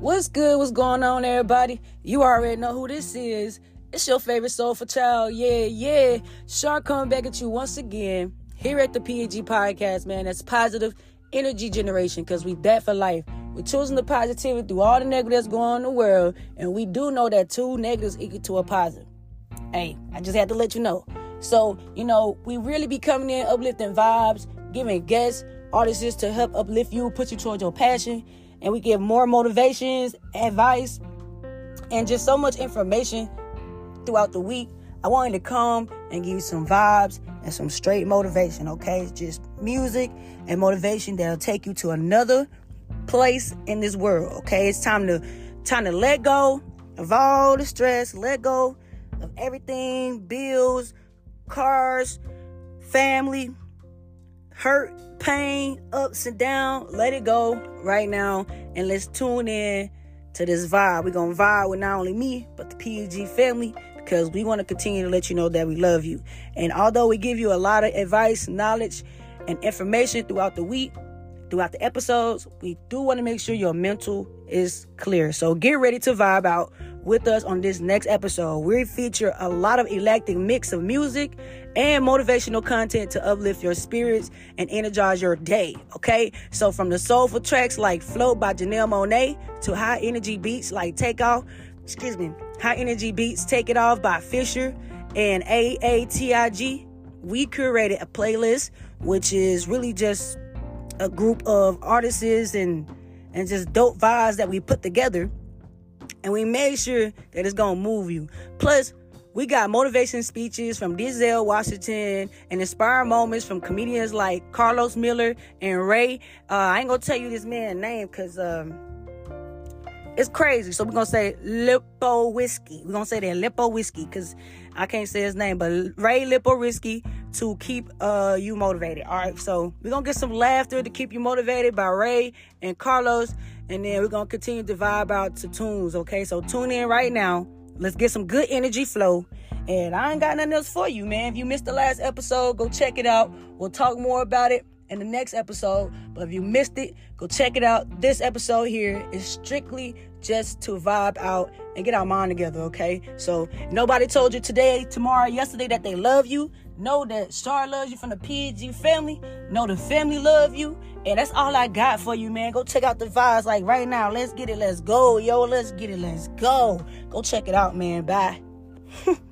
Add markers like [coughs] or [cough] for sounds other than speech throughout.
What's good? What's going on, everybody? You already know who this is. It's your favorite soulful child. Yeah, yeah. Shark coming back at you once again here at the PEG podcast, man. That's positive energy generation because we that for life. We're choosing the positivity through all the negative that's going on in the world, and we do know that two negatives equal to a positive. Hey, I just had to let you know. So, you know, we really be coming in uplifting vibes, giving guests, artists to help uplift you, put you towards your passion, and we give more motivations, advice, and just so much information throughout the week. I wanted to come and give you some vibes and some straight motivation, okay? Just music and motivation that'll take you to another place in this world, okay? It's time to time to let go of all the stress, let go of everything, bills, cars, family, hurt, pain, ups and downs. Let it go right now and let's tune in to this vibe. We're gonna vibe with not only me, but the PEG family because we want to continue to let you know that we love you. And although we give you a lot of advice, knowledge, and information throughout the week, throughout the episodes, we do want to make sure your mental is clear. So get ready to vibe out with us on this next episode. We feature a lot of electric mix of music and motivational content to uplift your spirits and energize your day. Okay, so from the soulful tracks like "Float" by Janelle Monáe to high energy beats like "Take Off," excuse me, high energy beats "Take It Off" by Fisher and AATIG. We curated a playlist which is really just a group of artists and and just dope vibes that we put together and we made sure that it's gonna move you. Plus, we got motivation speeches from Denzel Washington and inspiring moments from comedians like Karlous Miller and Ray. Uh, I ain't gonna tell you this man's name because um, it's crazy. So we're gonna say Lipo Whiskey. We're gonna say that Lipo Whiskey because I can't say his name, but Ray Lipo Whiskey to keep uh, you motivated. All right, so we're gonna get some laughter to keep you motivated by Ray and Karlous, and then we're gonna continue to vibe out to tunes. Okay, so tune in right now. Let's get some good energy flow. And I ain't got nothing else for you, man. If you missed the last episode, go check it out. We'll talk more about it in the next episode. But if you missed it, go check it out. This episode here is strictly just to vibe out and get our mind together, okay? So nobody told you today, tomorrow, yesterday that they love you. Know that Star loves you from the PG family. Know the family love you. And that's all I got for you, man. Go check out the vibes like right now. Let's get it. Let's go. Yo, let's get it. Let's go. Go check it out, man. Bye. [laughs]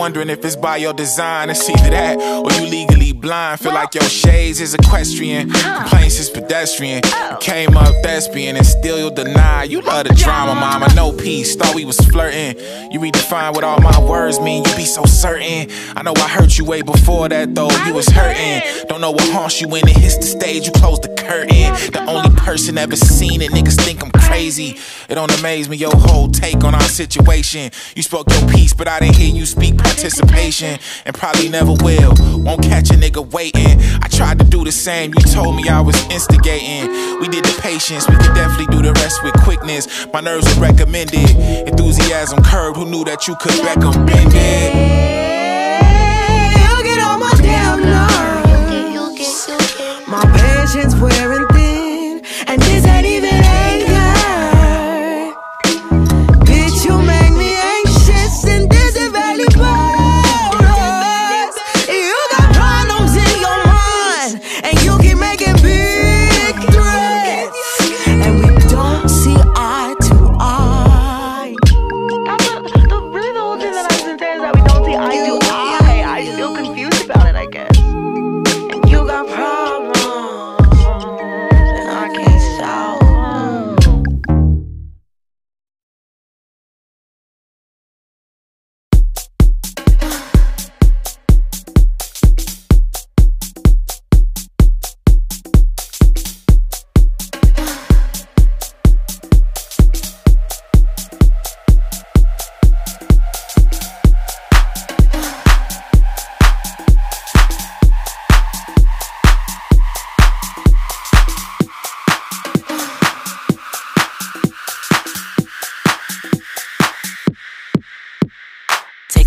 wondering if it's by your design. It's either that or you legally blind. Feel like your shades is equestrian. Complaints is pedestrian. You came up thespian and still you'll deny. You love the drama, mama. No peace. Thought we was flirting. You redefine what all my words mean. You be so certain. I know I hurt you way before that though. You was hurting. Don't know what haunts you when it hits the stage. You close the curtain. The only person ever seen it. Niggas think I'm crazy. It don't amaze me your whole take on our situation. You spoke your piece, but I didn't hear you speak participation, and probably never will. Won't catch a nigga nigga waiting. I tried to do the same, you told me I was instigating. We did the patience, we could definitely do the rest with quickness. My nerves were recommended, enthusiasm curbed. Who knew that you could back bend it?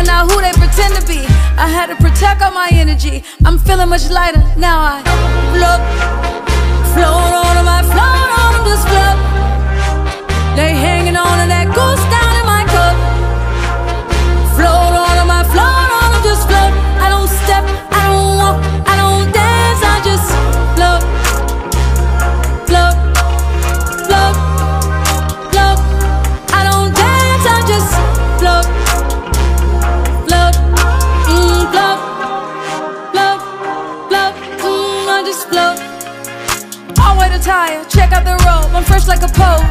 They are not who they pretend to be. I had to protect all my energy. I'm feeling much lighter now. I float, float on them, I float on them, just float. They hanging on to that goose I'll wait a tire, check out the robe, I'm fresh like a pope.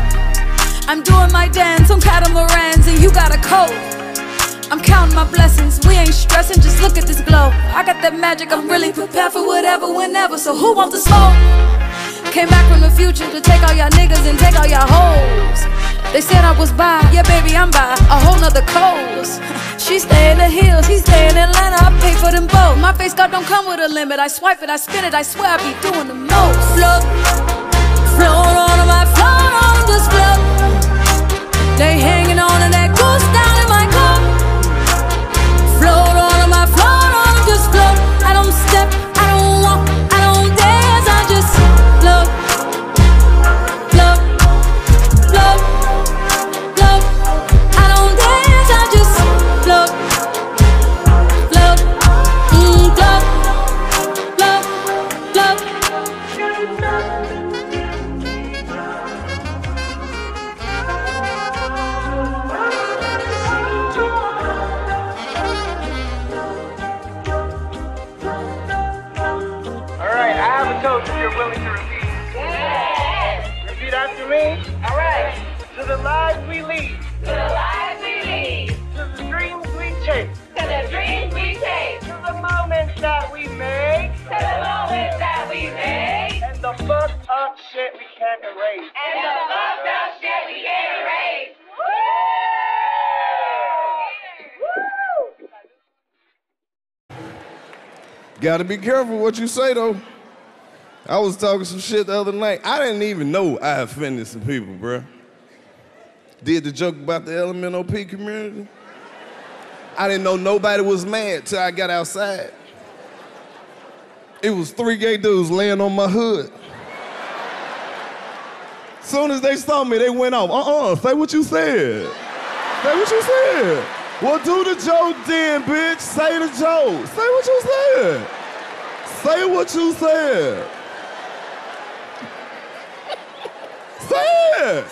I'm doing my dance on catamarans and you got a coat. I'm counting my blessings, we ain't stressing, just look at this glow. I got that magic, I'm really prepared for whatever, whenever. So who wants to smoke? Came back from the future to take all y'all niggas and take all y'all hoes. They said I was by, yeah baby, I'm by a whole nother coast. [laughs] She stay in the hills, he stay in Atlanta, I pay for them both. My face card don't come with a limit, I swipe it, I spin it, I swear I be doing the most. Float, float on I float on just float. They hanging on to Gotta be careful what you say though. I was talking some shit the other night. I didn't even know I offended some people, bruh. Did the joke about the LMNOP community. I didn't know nobody was mad till I got outside. It was three gay dudes laying on my hood. Soon as they saw me, they went off. Uh-uh, say what you said. Say what you said. Well, do the joke then, bitch. Say the joke. Say what you said. Say what you said. Say it.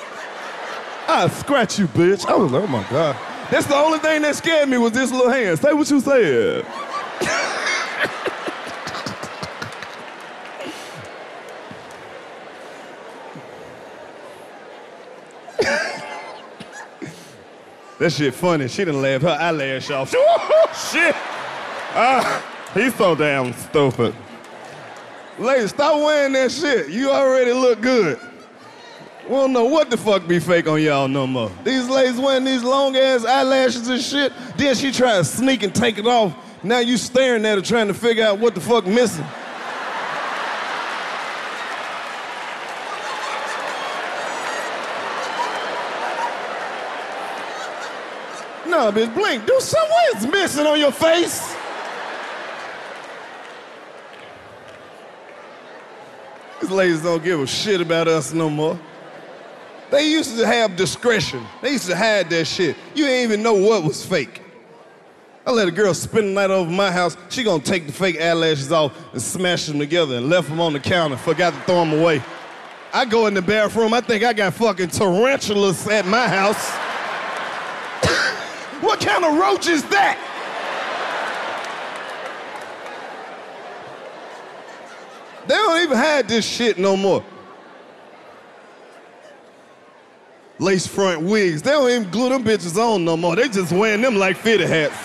I scratch you, bitch. I was like, oh my God. That's the only thing that scared me was this little hand. Say what you said. that shit funny. She done laughed her eyelash off. [laughs] shit. Ah, he's so damn stupid. Ladies, stop wearing that shit. You already look good. We don't know what the fuck be fake on y'all no more. These ladies wearing these long ass eyelashes and shit. Then she try to sneak and take it off. Now you staring at her trying to figure out what the fuck missing. No, bitch, blink. Do something's missing on your face. These ladies don't give a shit about us no more. They used to have discretion. They used to hide that shit. You didn't even know what was fake. I let a girl spend the night over my house. She gonna take the fake eyelashes off and smash them together and left them on the counter. Forgot to throw them away. I go in the bathroom. I think I got fucking tarantulas at my house. [coughs] what kind of roach is that? They don't even have this shit no more. Lace front wigs. They don't even glue them bitches on no more. They just wearing them like fitted hats.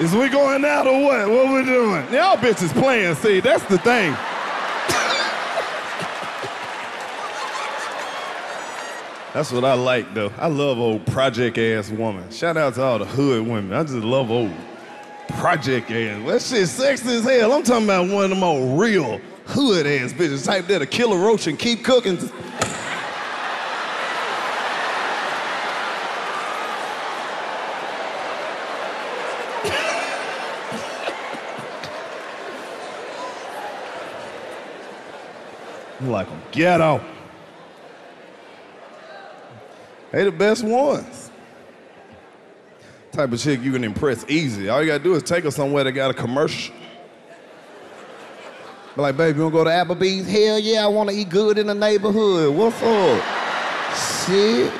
Is we going out or what? What we doing? Y'all bitches playing, see, that's the thing. That's what I like though. I love old project ass woman. Shout out to all the hood women. I just love old project ass. That shit sexy as hell. I'm talking about one of them old real hood ass bitches. Type that'll kill a roach and keep cooking. [laughs] Like them ghetto. They the best ones. Type of chick you can impress easy. All you gotta do is take her somewhere that got a commercial. Be like, babe, you wanna go to Applebee's? Hell yeah, I wanna eat good in the neighborhood. What's up? Shit.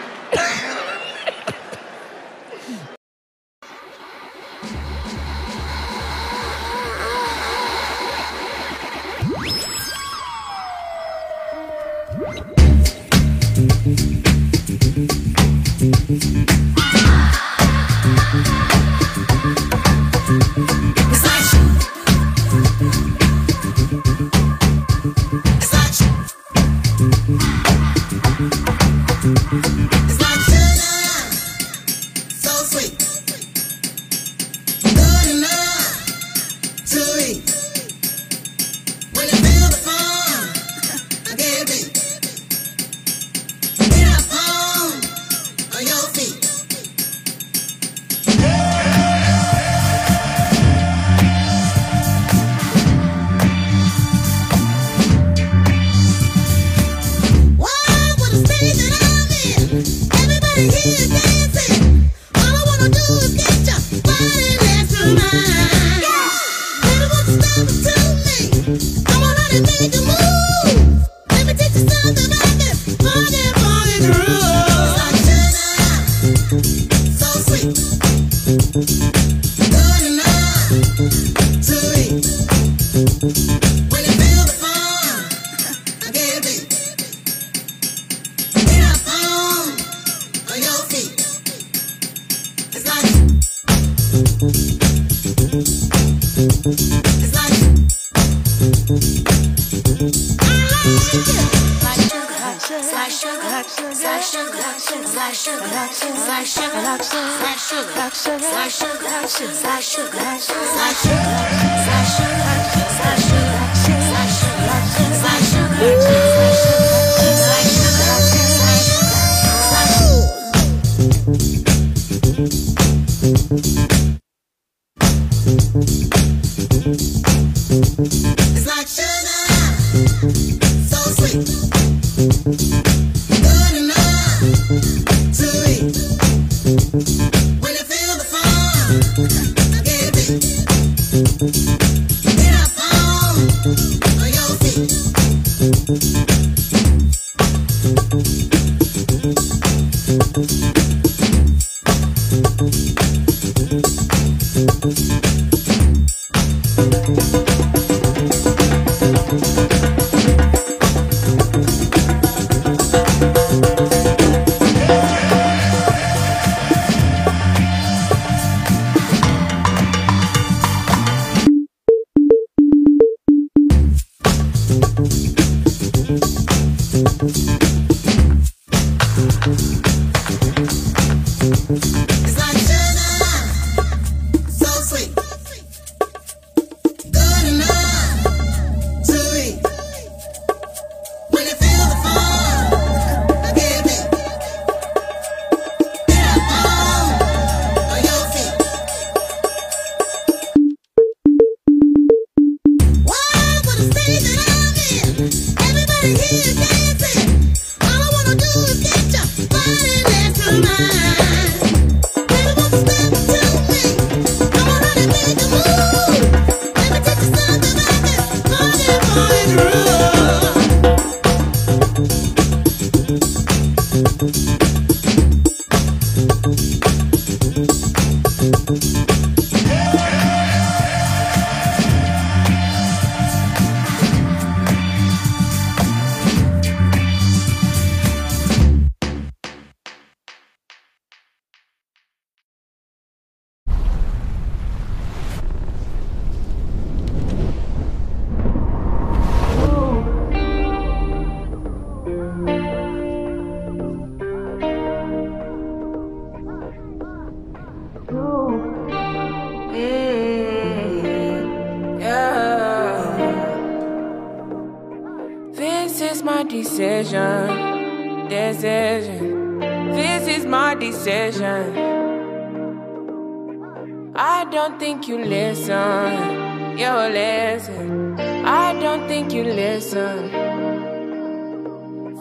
Everybody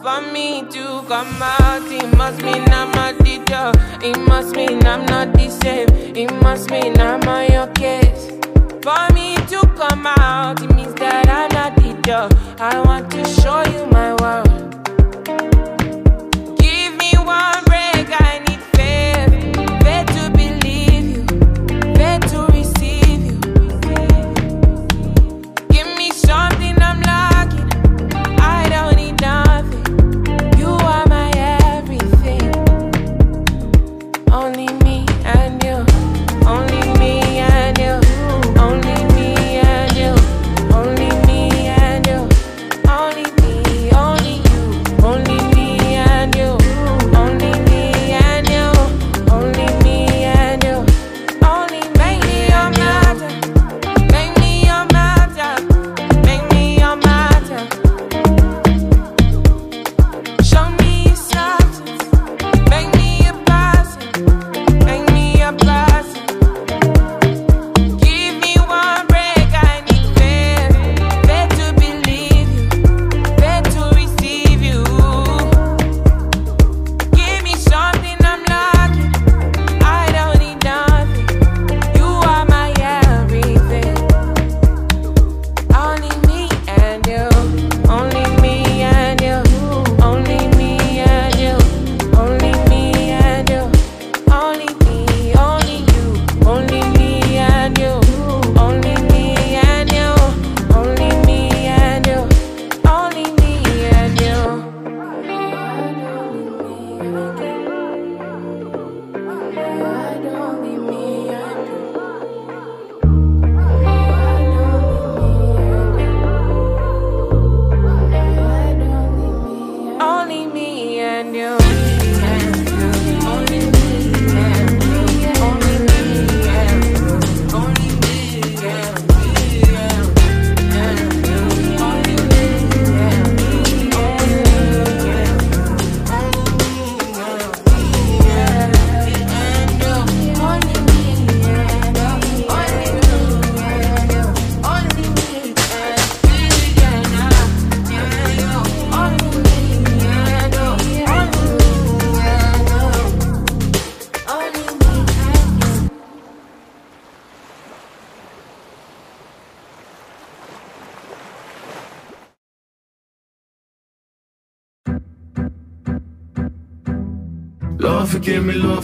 For me to come out, it must mean I'm a teacher. It must mean I'm not the same. It must mean I'm on your case. For me to come out, it means that I'm not the girl. I want to show you my world.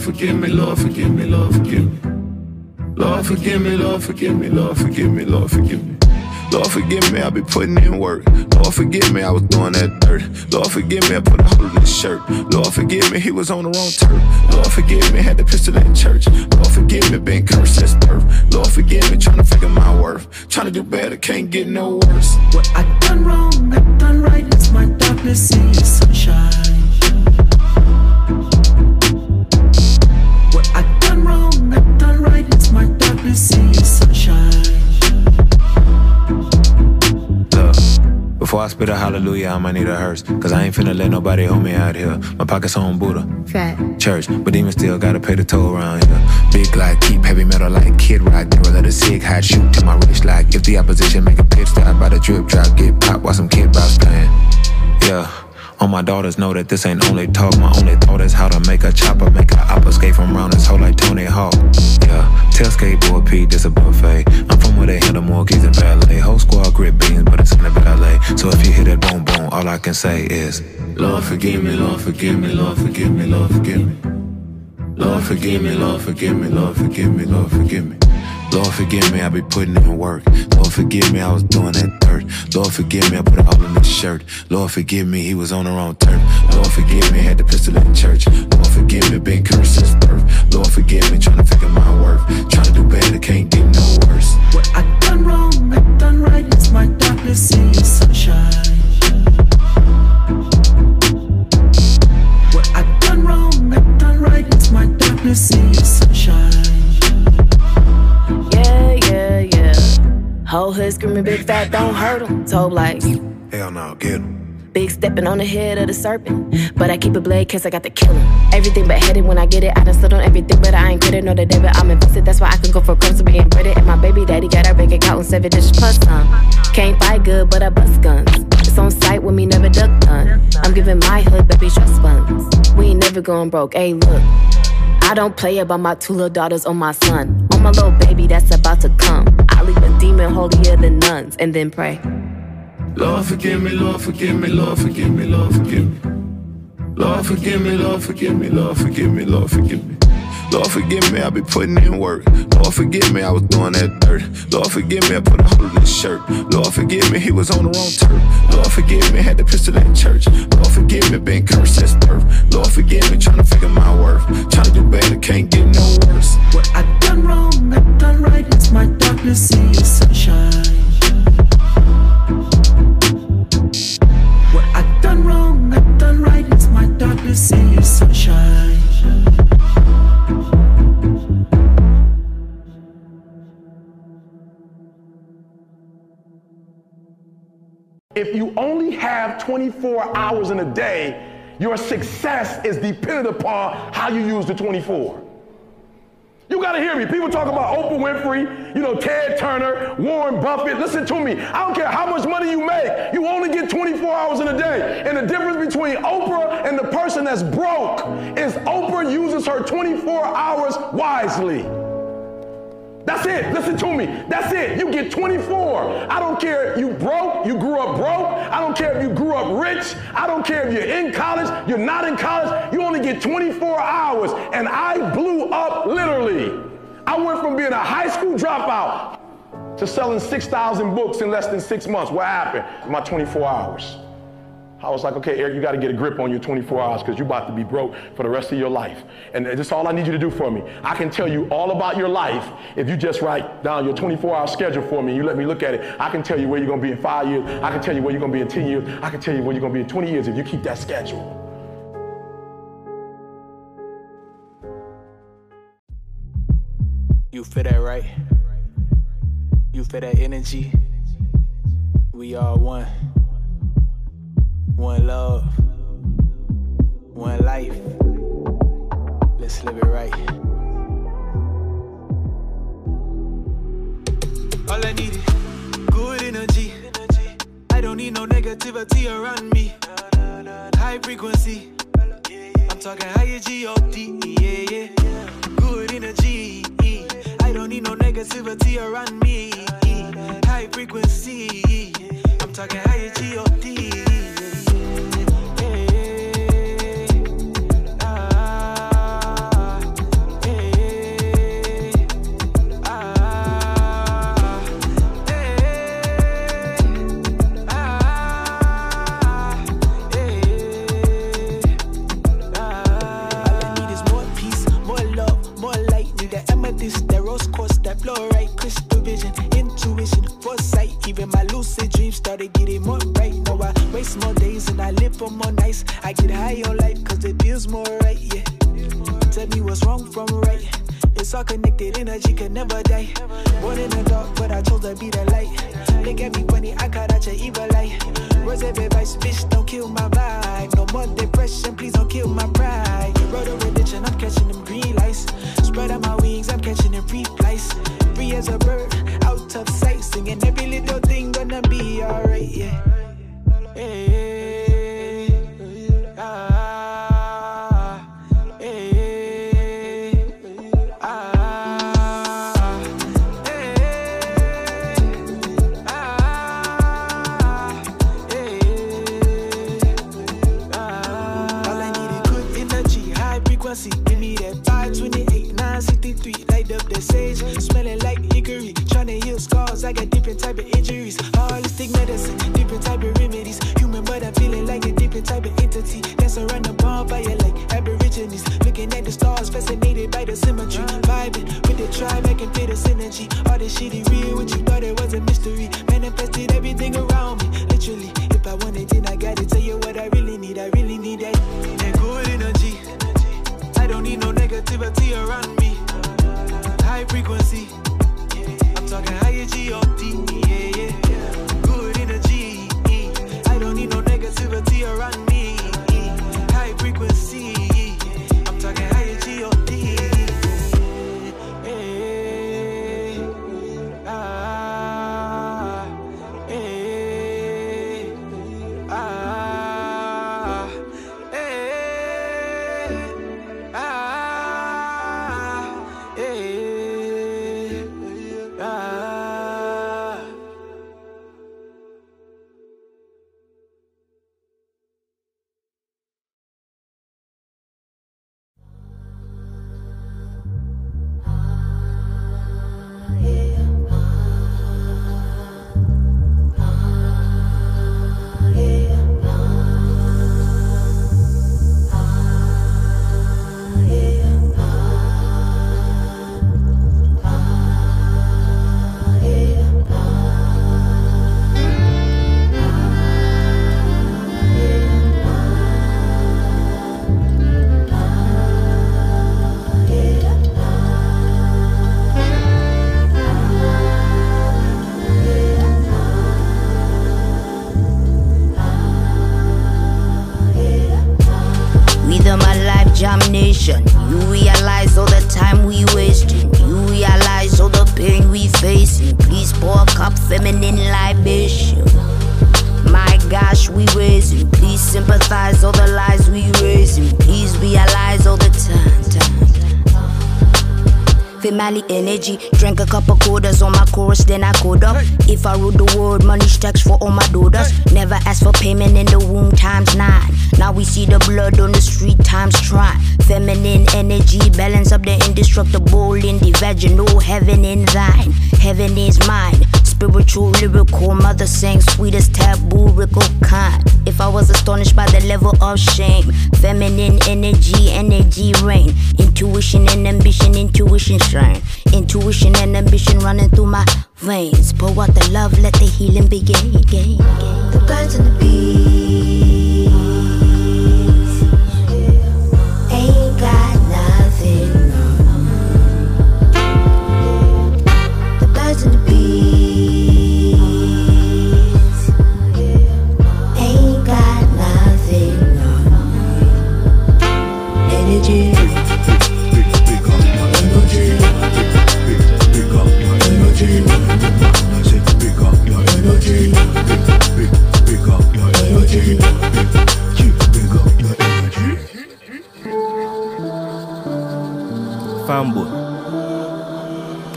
Forgive me, Lord, forgive me, Lord, forgive me, Lord, forgive me. Lord, forgive me, Lord, forgive me, Lord, forgive me, Lord, forgive me. I be putting in work. Lord, forgive me, I was doing that dirt. Lord, forgive me, I put a hole in his shirt. Lord, forgive me, he was on the wrong turf. Lord, forgive me, had the pistol in church. Lord, forgive me, been cursed since birth. Lord, forgive me, trying to figure my worth. Trying to do better, can't get no worse. What I done wrong, I done right. It's my darkness in your sunshine. I done right. It's my darkness in your sunshine. Look, before I spit a hallelujah, I might need a hearse. Cause I ain't finna let nobody hold me out here. My pockets on Buddha. Fat. Church, but demon still gotta pay the toll around here. Big like keep heavy metal like Kid Rock. Never let a sig hot shoot to my wrist like if the opposition make a pit stop by the drip drop, get pop while some kid box playing. Yeah. All my daughters know that this ain't only talk. My only thought is how to make a chopper, make a op escape from round this hole like Tony Hawk. Yeah, tell skateboard Pete this a buffet. I'm from where they handle more keys and ballet. Whole squad grip beans, but it's in the ballet. So if you hit it boom boom, all I can say is, Lord, forgive me, Lord, forgive me, Lord, forgive me, Lord, forgive me. Lord, forgive me, Lord, forgive me, Lord, forgive me, Lord, forgive me. Lord forgive me, I be putting in work. Lord forgive me, I was doing that. Lord forgive me, I put it all in this shirt. Lord forgive me, he was on the wrong turf. Lord forgive me, had the pistol in church. Lord forgive me, been cursed since birth. Lord forgive me, trying to figure my worth. Trying to do better, can't get no worse. What I done wrong, I done right. It's my darkness in your sunshine. What I done wrong, I done right. It's my darkness in your sunshine. Whole hood screaming big fat, don't hurt him. Told like, Hell no, get him. big stepping on the head of the serpent. But I keep a blade cause I got the killer. Everything but headed when I get it. I done stood on everything, but I ain't credit No, the debit. I'm invested, that's why I can go for close to being breaded. And my baby daddy got our bank account with seven dishes plus some. Can't fight good, but I bust guns. It's on sight with me, never duck done. I'm giving my hood baby trust funds. We ain't never going broke. Hey, look. I don't play about my two little daughters or my son. On my little baby that's about to come. I leave demon holier than nuns and then pray. Lord, forgive me, Lord, forgive me, Lord, forgive me, Lord, forgive me. Lord, forgive me, Lord, forgive me, Lord, forgive me, Lord, forgive me. Lord forgive me, I be putting in work. Lord forgive me, I was doing that dirt. Lord forgive me, I put a hole in his shirt. Lord forgive me, he was on the wrong turf. Lord forgive me, had the pistol in church. Lord forgive me, been cursed since birth. Lord forgive me, trying to figure my worth. Trying to do better, can't get no worse. What I done wrong, I done right. It's my darkness in your sunshine. What I done wrong, I done right. It's my darkness in your sunshine. If you only have 24 hours in a day, your success is dependent upon how you use the 24. You gotta hear me. People talk about Oprah Winfrey, you know, Ted Turner, Warren Buffett. Listen to me. I don't care how much money you make, you only get 24 hours in a day. And the difference between Oprah and the person that's broke is Oprah uses her 24 hours wisely. That's it. Listen to me. That's it. You get 24. I don't care if you broke, you grew up broke. I don't care if you grew up rich. I don't care if you're in college, you're not in college. You only get 24 hours. And I blew up literally. I went from being a high school dropout to selling 6,000 books in less than six months. What happened? My 24 hours. I was like, okay, Eric, you got to get a grip on your 24 hours because you're about to be broke for the rest of your life. And that's all I need you to do for me. I can tell you all about your life if you just write down your 24 hour schedule for me and you let me look at it. I can tell you where you're going to be in five years. I can tell you where you're going to be in 10 years. I can tell you where you're going to be in 20 years if you keep that schedule. You feel that right? You feel that energy? We are one. One love. One life. Let's live it right. All I need is good energy. I don't need no negativity around me. High frequency. I'm talking higher G-O-D, yeah, yeah. Good energy. I don't need no negativity around me. High frequency. I'm talking higher G-O-D. vision, intuition, foresight. Even my lucid dreams started getting more right. Now I waste more days and I live for more nights. I get high on life cause it feels more right, yeah. Tell me what's wrong from right. It's all connected, energy can never die. Born in the dark, but I chose to be the light. Look at me funny, I got out your evil light. Of advice, bitch, don't kill my vibe. No more depression, please don't kill my pride. Road of religion, I'm catching them green lights. Spread out my wings, I'm catching them flights. Free as a bird, out of sight. Singing every little thing gonna be alright, yeah. Hey, energy, drank a couple of quarters on my chorus, then I code up. If I rule the world, money stacks for all my daughters. Never ask for payment in the womb times nine. Now we see the blood on the street times try. Feminine energy, balance up the indestructible in the vaginal. Heaven in thine, heaven is mine. Spiritual, lyrical, mother sang sweetest taboo, rickle kind. If I was astonished by the level of shame, feminine energy, energy reign. Intuition and ambition, intuition shine. Intuition and ambition running through my veins. Pour out the love, let the healing begin. The birds and the bees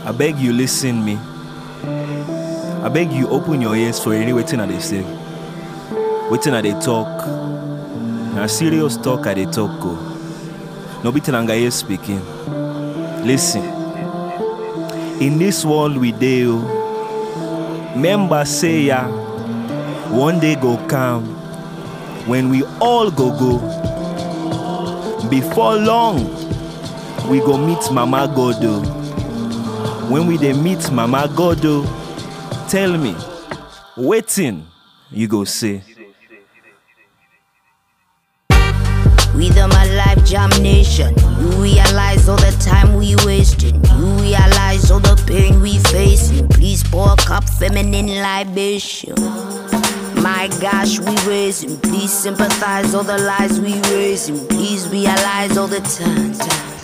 I beg you listen me. I beg you open your ears for any waiting at they say. Waiting at they talk. Na serious talk at they talk go. No be Tenangaye speaking. Listen. In this world we deal, oh, member say ya, one day go come when we all go go. Before long, we go meet Mama Godo. Oh. When we dey meet Mama Godo, oh, tell me, waiting, you go say. We the my life jam nation. You realize all the time we wasting. You realize all the pain we facing. Please pour a cup feminine libation. My gosh, we raising. Please sympathize all the lies we raising. Please realize all the time.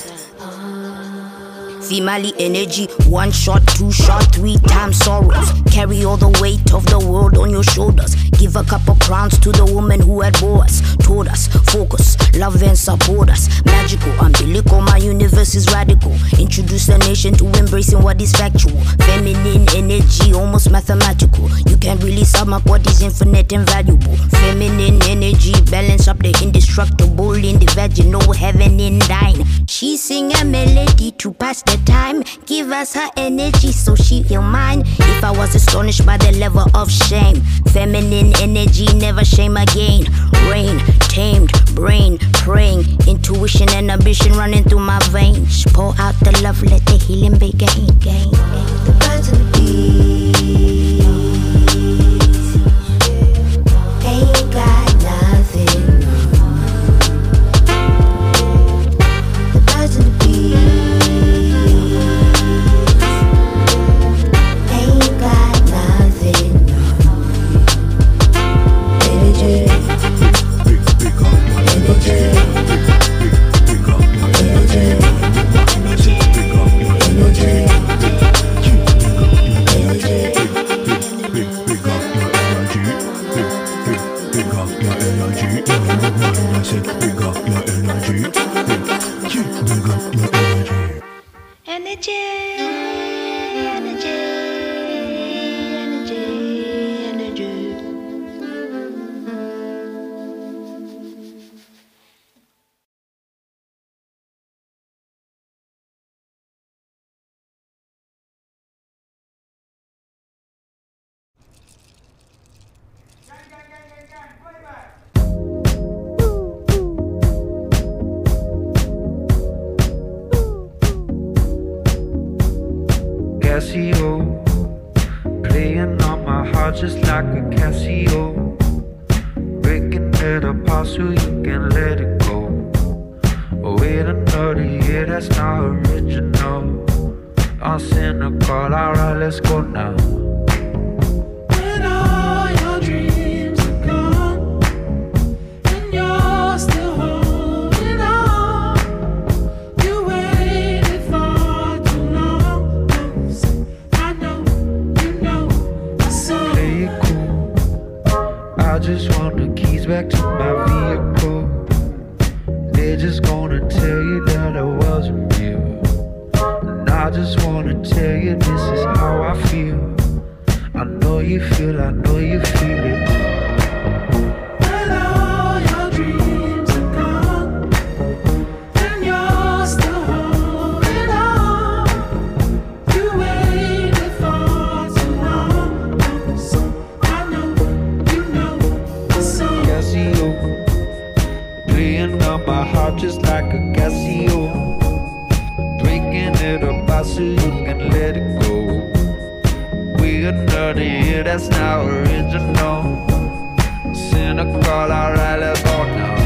Female energy, one shot, two shot, three times sorrows. Carry all the weight of the world on your shoulders. Give a couple crowns to the woman who had bore us. Told us, focus, love and support us. Magical, umbilical, my universe is radical. Introduce the nation to embracing what is factual. Feminine energy, almost mathematical. You can't really sum up what is infinite and valuable. Feminine energy, balance up the indestructible in the vaginal heaven in thine. She sing a melody to pass the time. Give us her energy so she feel mine. If I was astonished by the level of shame, feminine energy never shame again. Rain, tamed, brain, praying, intuition and ambition running through my veins. Pour out the love, let the healing begin. The birds and the bees breaking it apart so you can let it go. We another year that's not original. Cynical, alright, let's go now.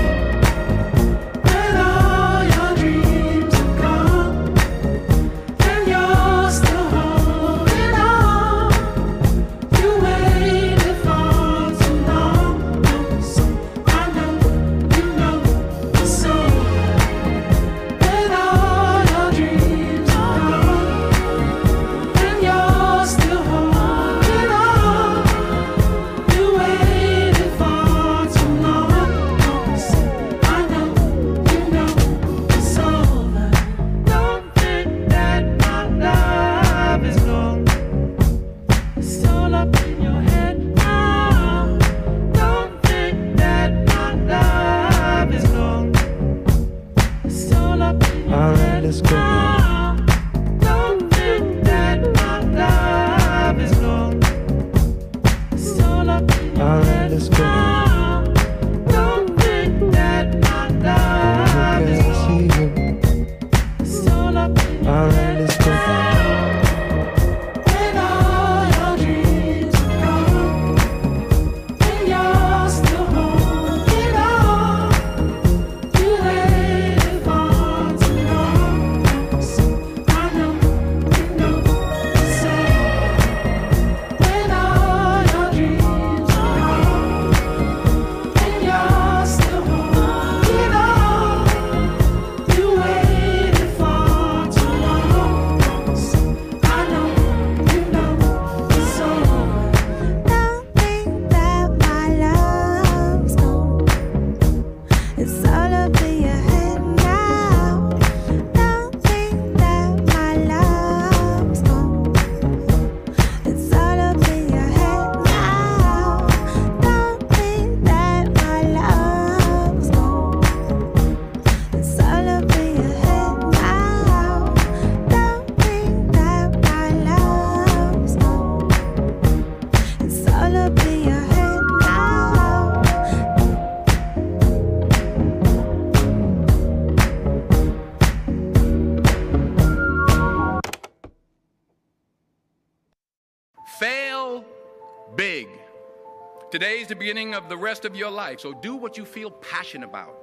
Today is the beginning of the rest of your life, so do what you feel passionate about.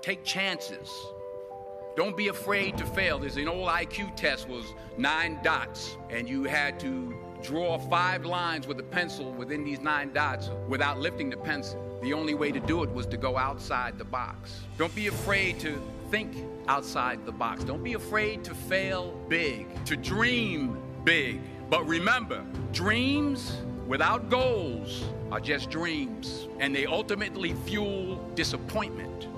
Take chances. Don't be afraid to fail. There's an old IQ test was nine dots, and you had to draw five lines with a pencil within these nine dots without lifting the pencil. The only way to do it was to go outside the box. Don't be afraid to think outside the box. Don't be afraid to fail big, to dream big. But remember, dreams without goals are just dreams, and they ultimately fuel disappointment.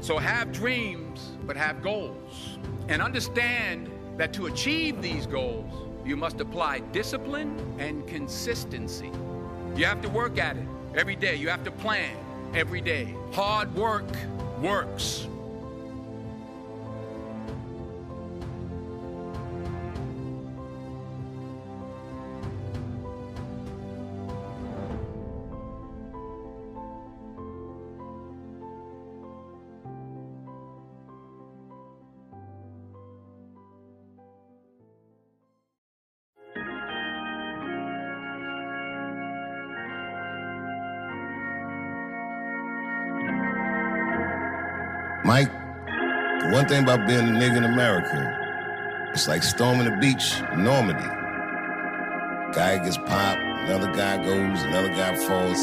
So have dreams, but have goals. And understand that to achieve these goals, you must apply discipline and consistency. You have to work at it every day. You have to plan every day. Hard work works. One thing about being a nigga in America, it's like storming the beach in Normandy. Guy gets popped, another guy goes, another guy falls.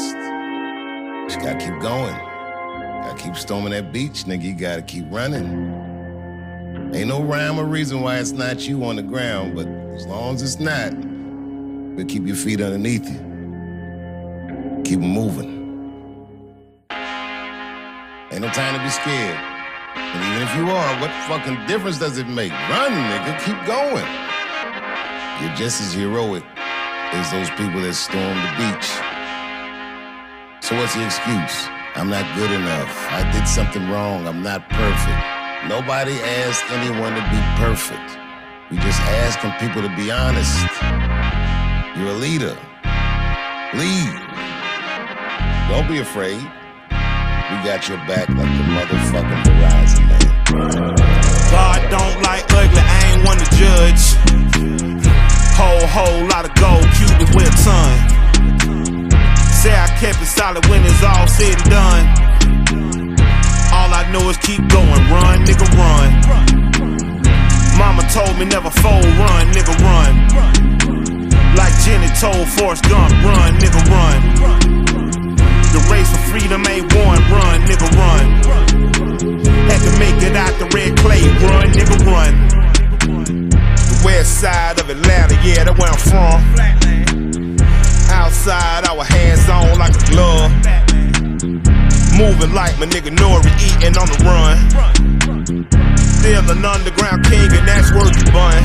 Just gotta keep going. Gotta keep storming that beach, nigga. You gotta keep running. Ain't no rhyme or reason why it's not you on the ground, but as long as it's not, but keep your feet underneath you. Keep moving. Ain't no time to be scared. And even if you are, what fucking difference does it make? Run, nigga. Keep going. You're just as heroic as those people that stormed the beach. So what's the excuse? I'm not good enough. I did something wrong. I'm not perfect. Nobody asked anyone to be perfect. We just asking people to be honest. You're a leader. Lead. Don't be afraid. We got your back like the motherfucking Verizon man. God don't like ugly, I ain't one to judge. Whole, whole lot of gold, Cubans with a ton. Say I kept it solid when it's all said and done. All I know is keep going, run, nigga, run. Mama told me never fold, run, nigga, run. Like Jenny told Forrest Gump, run, nigga, run. The race for freedom ain't won, run, nigga, run. Had to make it out the red clay, run, nigga, run. The west side of Atlanta, yeah, that's where I'm from. Outside, our hands on like a glove. Moving like my nigga Nori, eating on the run. Still an underground king, and that's worth the bun.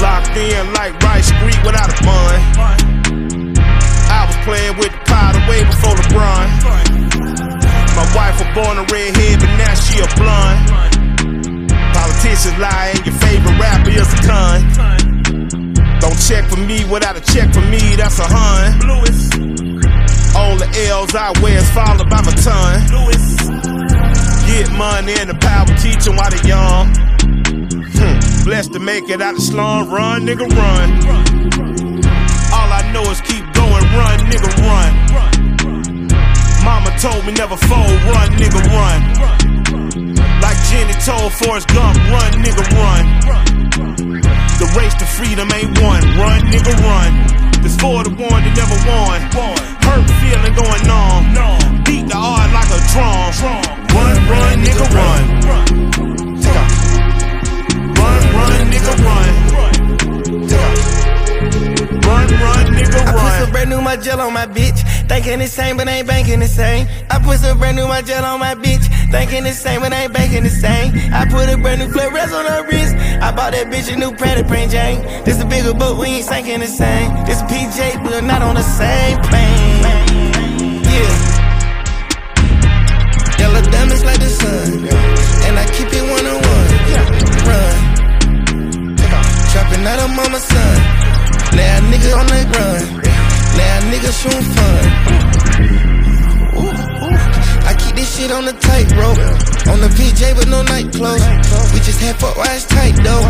Locked in like Rice Street without a bun. Playing with the powder way before LeBron. My wife was born a redhead, but now she a blonde. Politicians lie, your favorite rapper is a ton. Don't check for me without a check for me, that's a hun. All the L's I wear is followed by my ton. Get money and the power teach 'em while they young. Hmm. Blessed to make it out the slum, run, nigga, run. Me never fold, run, nigga, run. Like Jenny told Forrest Gump, run, nigga, run. The race to freedom ain't won, run, nigga, run. This for the one that never won. Hurt feeling going on. Beat the art like a drum. Run, run, nigga, run. Run, run, nigga, run. Run, run, nigga, run. I put some brand new my gel on my bitch. Thinking the same, but ain't banking the same. I put some brand new my gel on my bitch. Thinking the same, but ain't banking the same. I put a brand new Flores on her wrist. I bought that bitch a new Pratt Print Jane. This a bigger boat, we ain't sinking the same. This PJ, we're not on the same plane. Yeah. Yellow diamonds like the sun. And I keep it one on one. Run. Trapping out of mama's son. Now nigga on the run. Now nigga shooting fun. I keep this shit on the tightrope. On the PJ with no night clothes. We just had fuck it's tight though.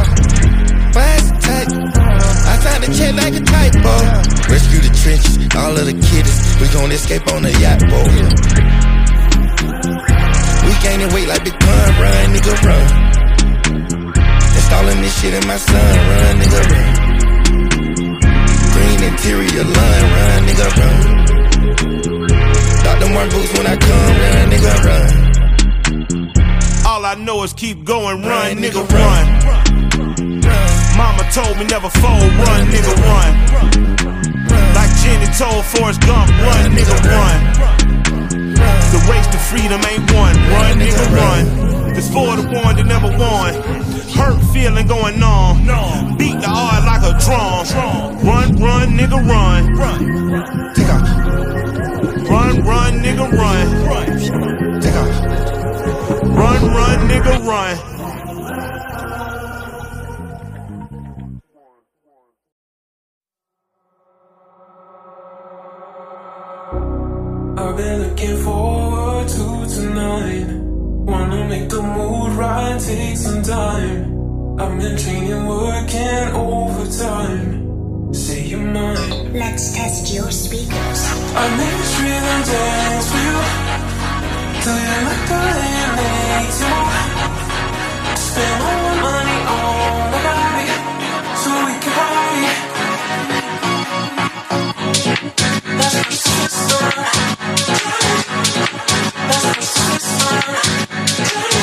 Why tight? I signed the check, like a typo. Rescue the trenches, all of the kiddies. We gon' escape on a yacht boat. We gaining weight like Big Pun, run, nigga, run. Installing this shit in my son, run, nigga, run. Interior line, run, nigga, run. Dr. Martens boots when I come, run, nigga, run. All I know is keep going, run, nigga, run. Mama told me never fold, run, nigga, run. Like Jenny told Forrest Gump, run, nigga, run. The race to freedom ain't won, run, nigga, run. It's for the one that never won. Hurt feeling going on. Beat the heart like a drum. Run, run, nigga, run. Take off. Run, run, nigga, run. Take off. Run, run, nigga, run. I've been looking forward to tonight. Wanna make the mood right, take some time. I've been training, working overtime. Say you're mine. Let's test your speakers. I make rhythm dance for you. Till you way it makes you. Spend all my money on my body, so we can party. That's the system. That's the system.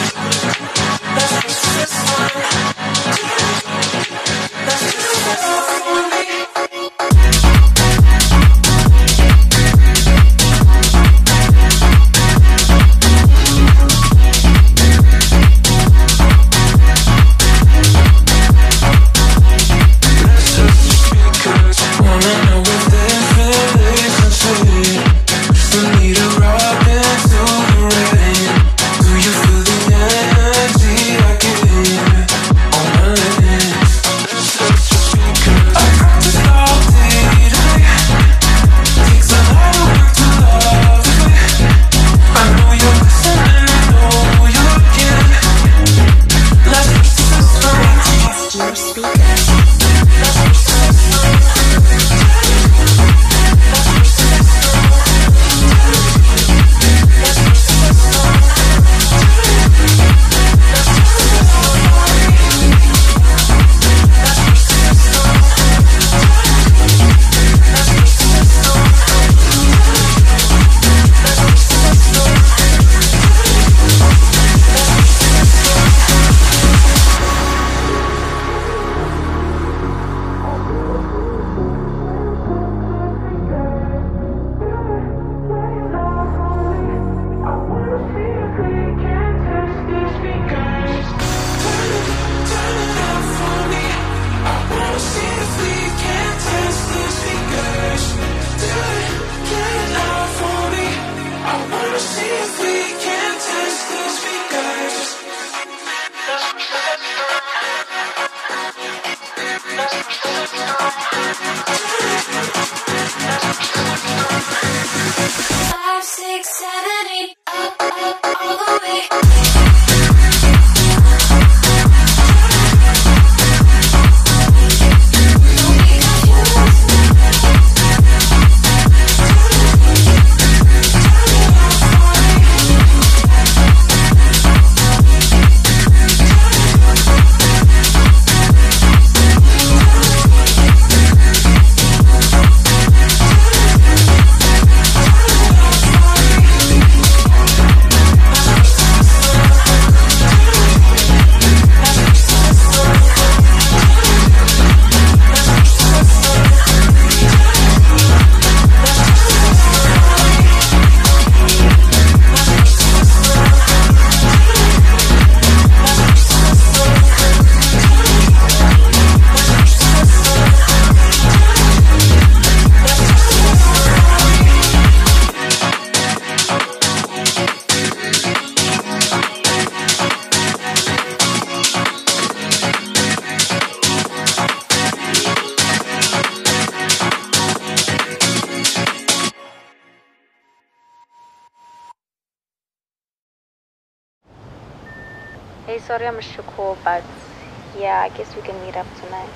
Guess we can meet up tonight.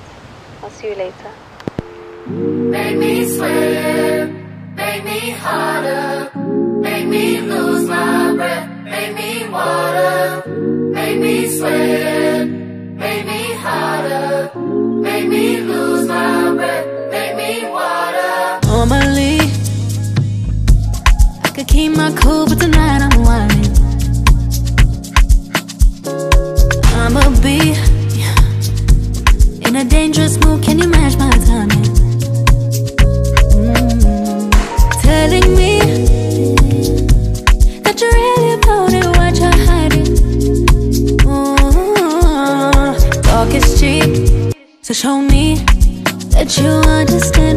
I'll see you later. make me sweat, make me harder, make me lose my breath, make me water, make me sweat, make me harder, make me lose my breath, make me water. Normally, I could keep my cool, but tonight I'm whining. Show me that you understand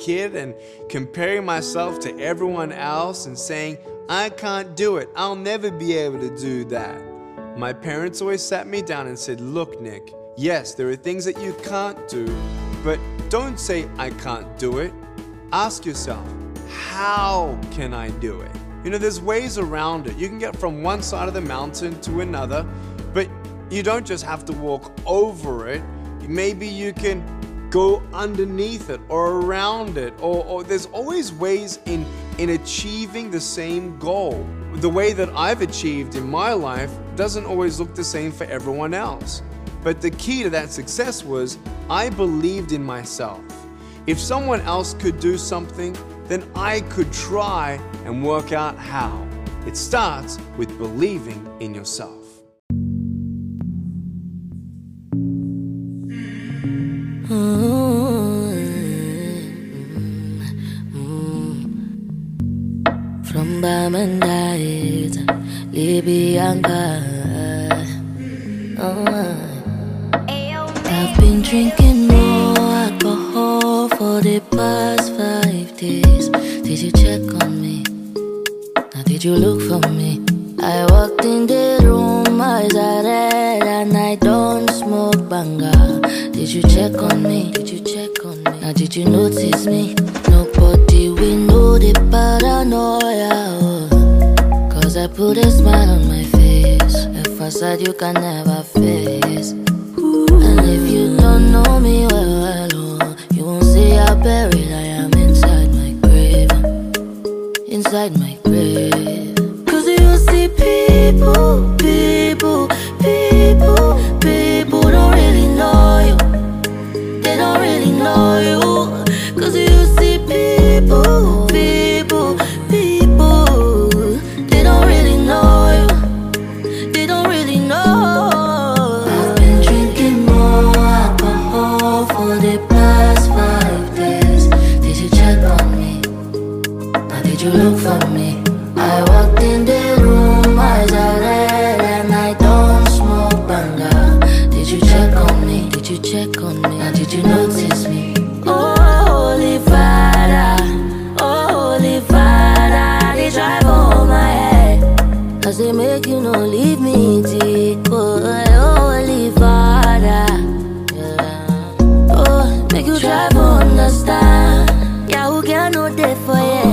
kid and comparing myself to everyone else and saying, I can't do it, I'll never be able to do that. My parents always sat me down and said, Look, Nick, yes, there are things that you can't do, but don't say, I can't do it. Ask yourself, how can I do it? You know, there's ways around it. You can get from one side of the mountain to another, but you don't just have to walk over it. Maybe you can go underneath it or around it, or, or there's always ways in, in achieving the same goal. The way that I've achieved in my life doesn't always look the same for everyone else. But the key to that success was I believed in myself. If someone else could do something, then I could try and work out how. It starts with believing in yourself. baby, I'm God. Oh. I've been drinking more alcohol for the past five days. Did you check on me? Now, did you look for me? I walked in the room, eyes are red, and I don't smoke banger. Did you check on me? Did you check on me? Now, did you notice me? Nobody we know the paranoia. Cause I put a smile on my face. If I said you can never fail no day for you.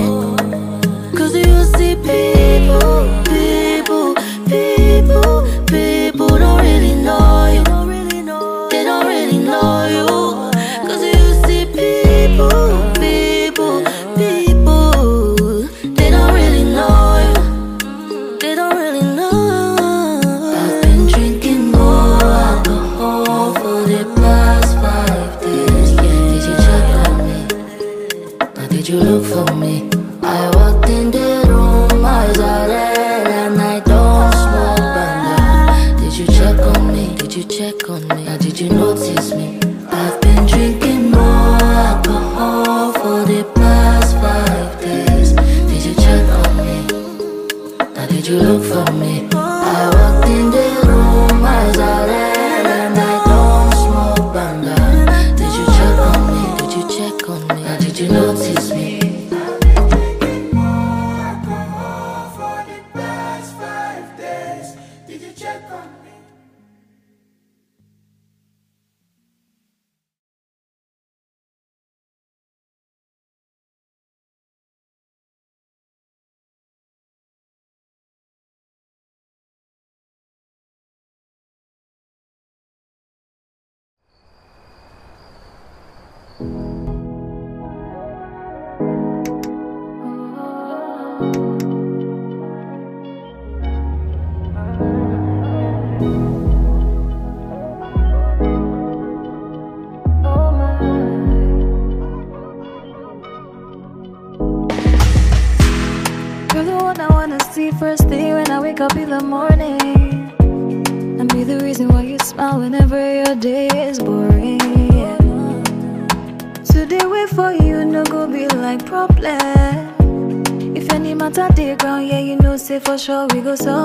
we go so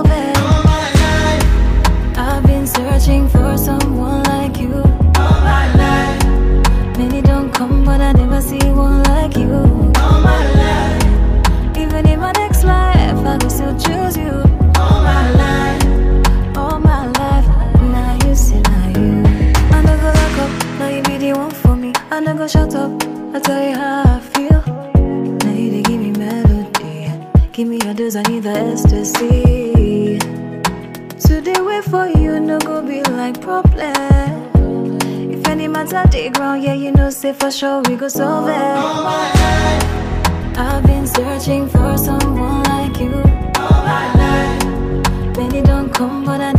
For sure we go solve it All my life I've been searching for someone like you. All my life Many don't come but I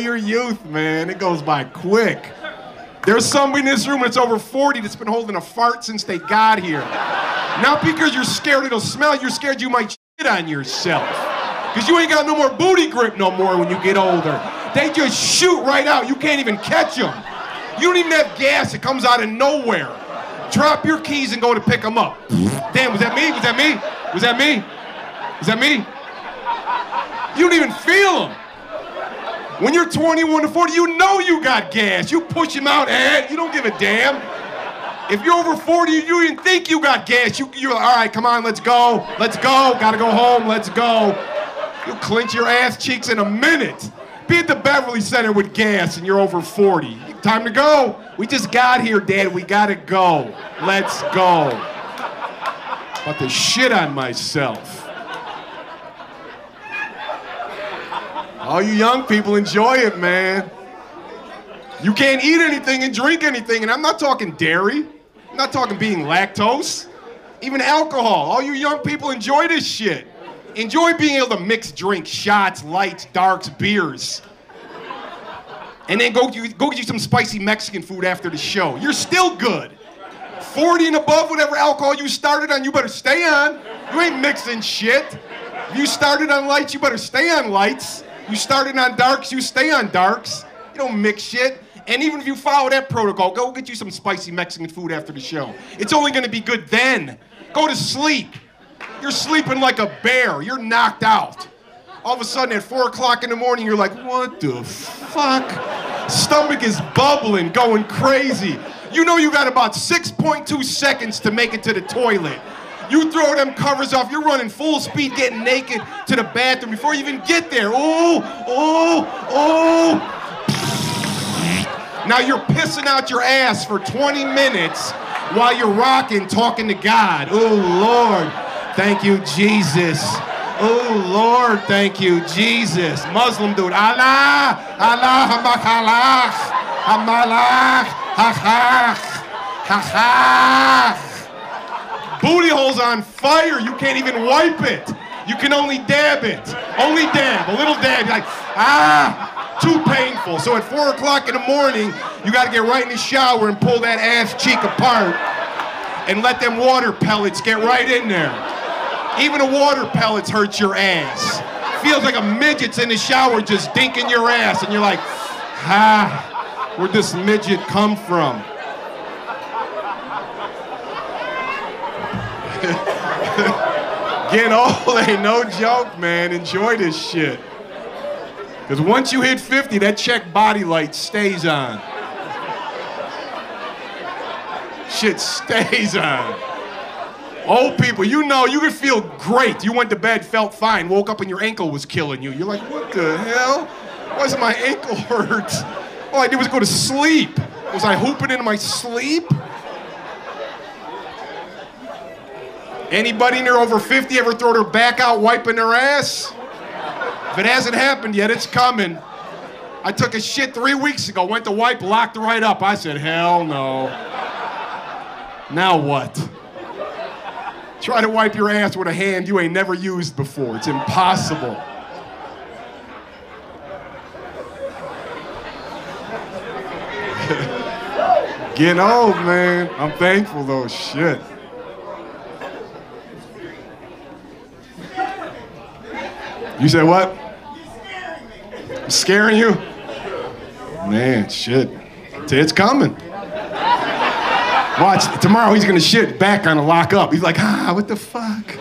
your youth, man. It goes by quick. There's somebody in this room that's over 40 that's been holding a fart since they got here. Not because you're scared it'll smell, you're scared you might shit on yourself. Because you ain't got no more booty grip no more when you get older. They just shoot right out. You can't even catch them. You don't even have gas. It comes out of nowhere. Drop your keys and go to pick them up. Damn, was that me? Was that me? Was that me? Was that me? You don't even feel them. When you're 21 to 40, you know you got gas. You push him out, and you don't give a damn. If you're over 40, you didn't think you got gas. You, you're like, all right, come on, let's go. Let's go. Gotta go home. Let's go. You'll clench your ass cheeks in a minute. Be at the Beverly Center with gas and you're over 40. Time to go. We just got here, Dad. We gotta go. Let's go. About to shit on myself. All you young people enjoy it, man. You can't eat anything and drink anything, and I'm not talking dairy. I'm not talking being lactose. Even alcohol. All you young people enjoy this shit. Enjoy being able to mix drinks, shots, lights, darks, beers. And then go, go get you some spicy Mexican food after the show. You're still good. 40 and above, whatever alcohol you started on, you better stay on. You ain't mixing shit. You started on lights, you better stay on lights. You started on darks, you stay on darks. You don't mix shit. And even if you follow that protocol, go get you some spicy Mexican food after the show. It's only gonna be good then. Go to sleep. You're sleeping like a bear. You're knocked out. All of a sudden at four o'clock in the morning, you're like, what the fuck? Stomach is bubbling, going crazy. You know you got about 6.2 seconds to make it to the toilet. You throw them covers off, you're running full speed, getting naked to the bathroom before you even get there. Oh, oh, oh. Now you're pissing out your ass for 20 minutes while you're rocking, talking to God. Oh, Lord. Thank you, Jesus. Oh, Lord, thank you, Jesus. Muslim dude. Allah, Allah, hamakalach, hamalach, hachach, hachach. Booty hole's on fire. You can't even wipe it. You can only dab it. Only dab, a little dab. You're like, ah, too painful. So at four o'clock in the morning, you got to get right in the shower and pull that ass cheek apart and let them water pellets get right in there. Even the water pellets hurt your ass. Feels like a midget's in the shower just dinking your ass, and you're like, ah, where'd this midget come from? Getting old [laughs] ain't no joke, man. Enjoy this shit. Because once you hit 50, that check body light stays on. Shit stays on. Old people, you know, you can feel great. You went to bed, felt fine, woke up and your ankle was killing you. You're like, what the hell? Why does my ankle [laughs] hurt? All I did was go to sleep. Was I hooping in my sleep? Anybody there over 50 ever throw their back out wiping their ass? If it hasn't happened yet, it's coming. I took a shit three weeks ago, went to wipe, locked right up. I said, hell no. Now what? Try to wipe your ass with a hand you ain't never used before. It's impossible. [laughs] Getting old, man. I'm thankful though. Shit. You said what? Scaring scaring you? Man, shit. It's coming. Watch, tomorrow he's gonna shit back on a lock up. He's like, ah, what the fuck?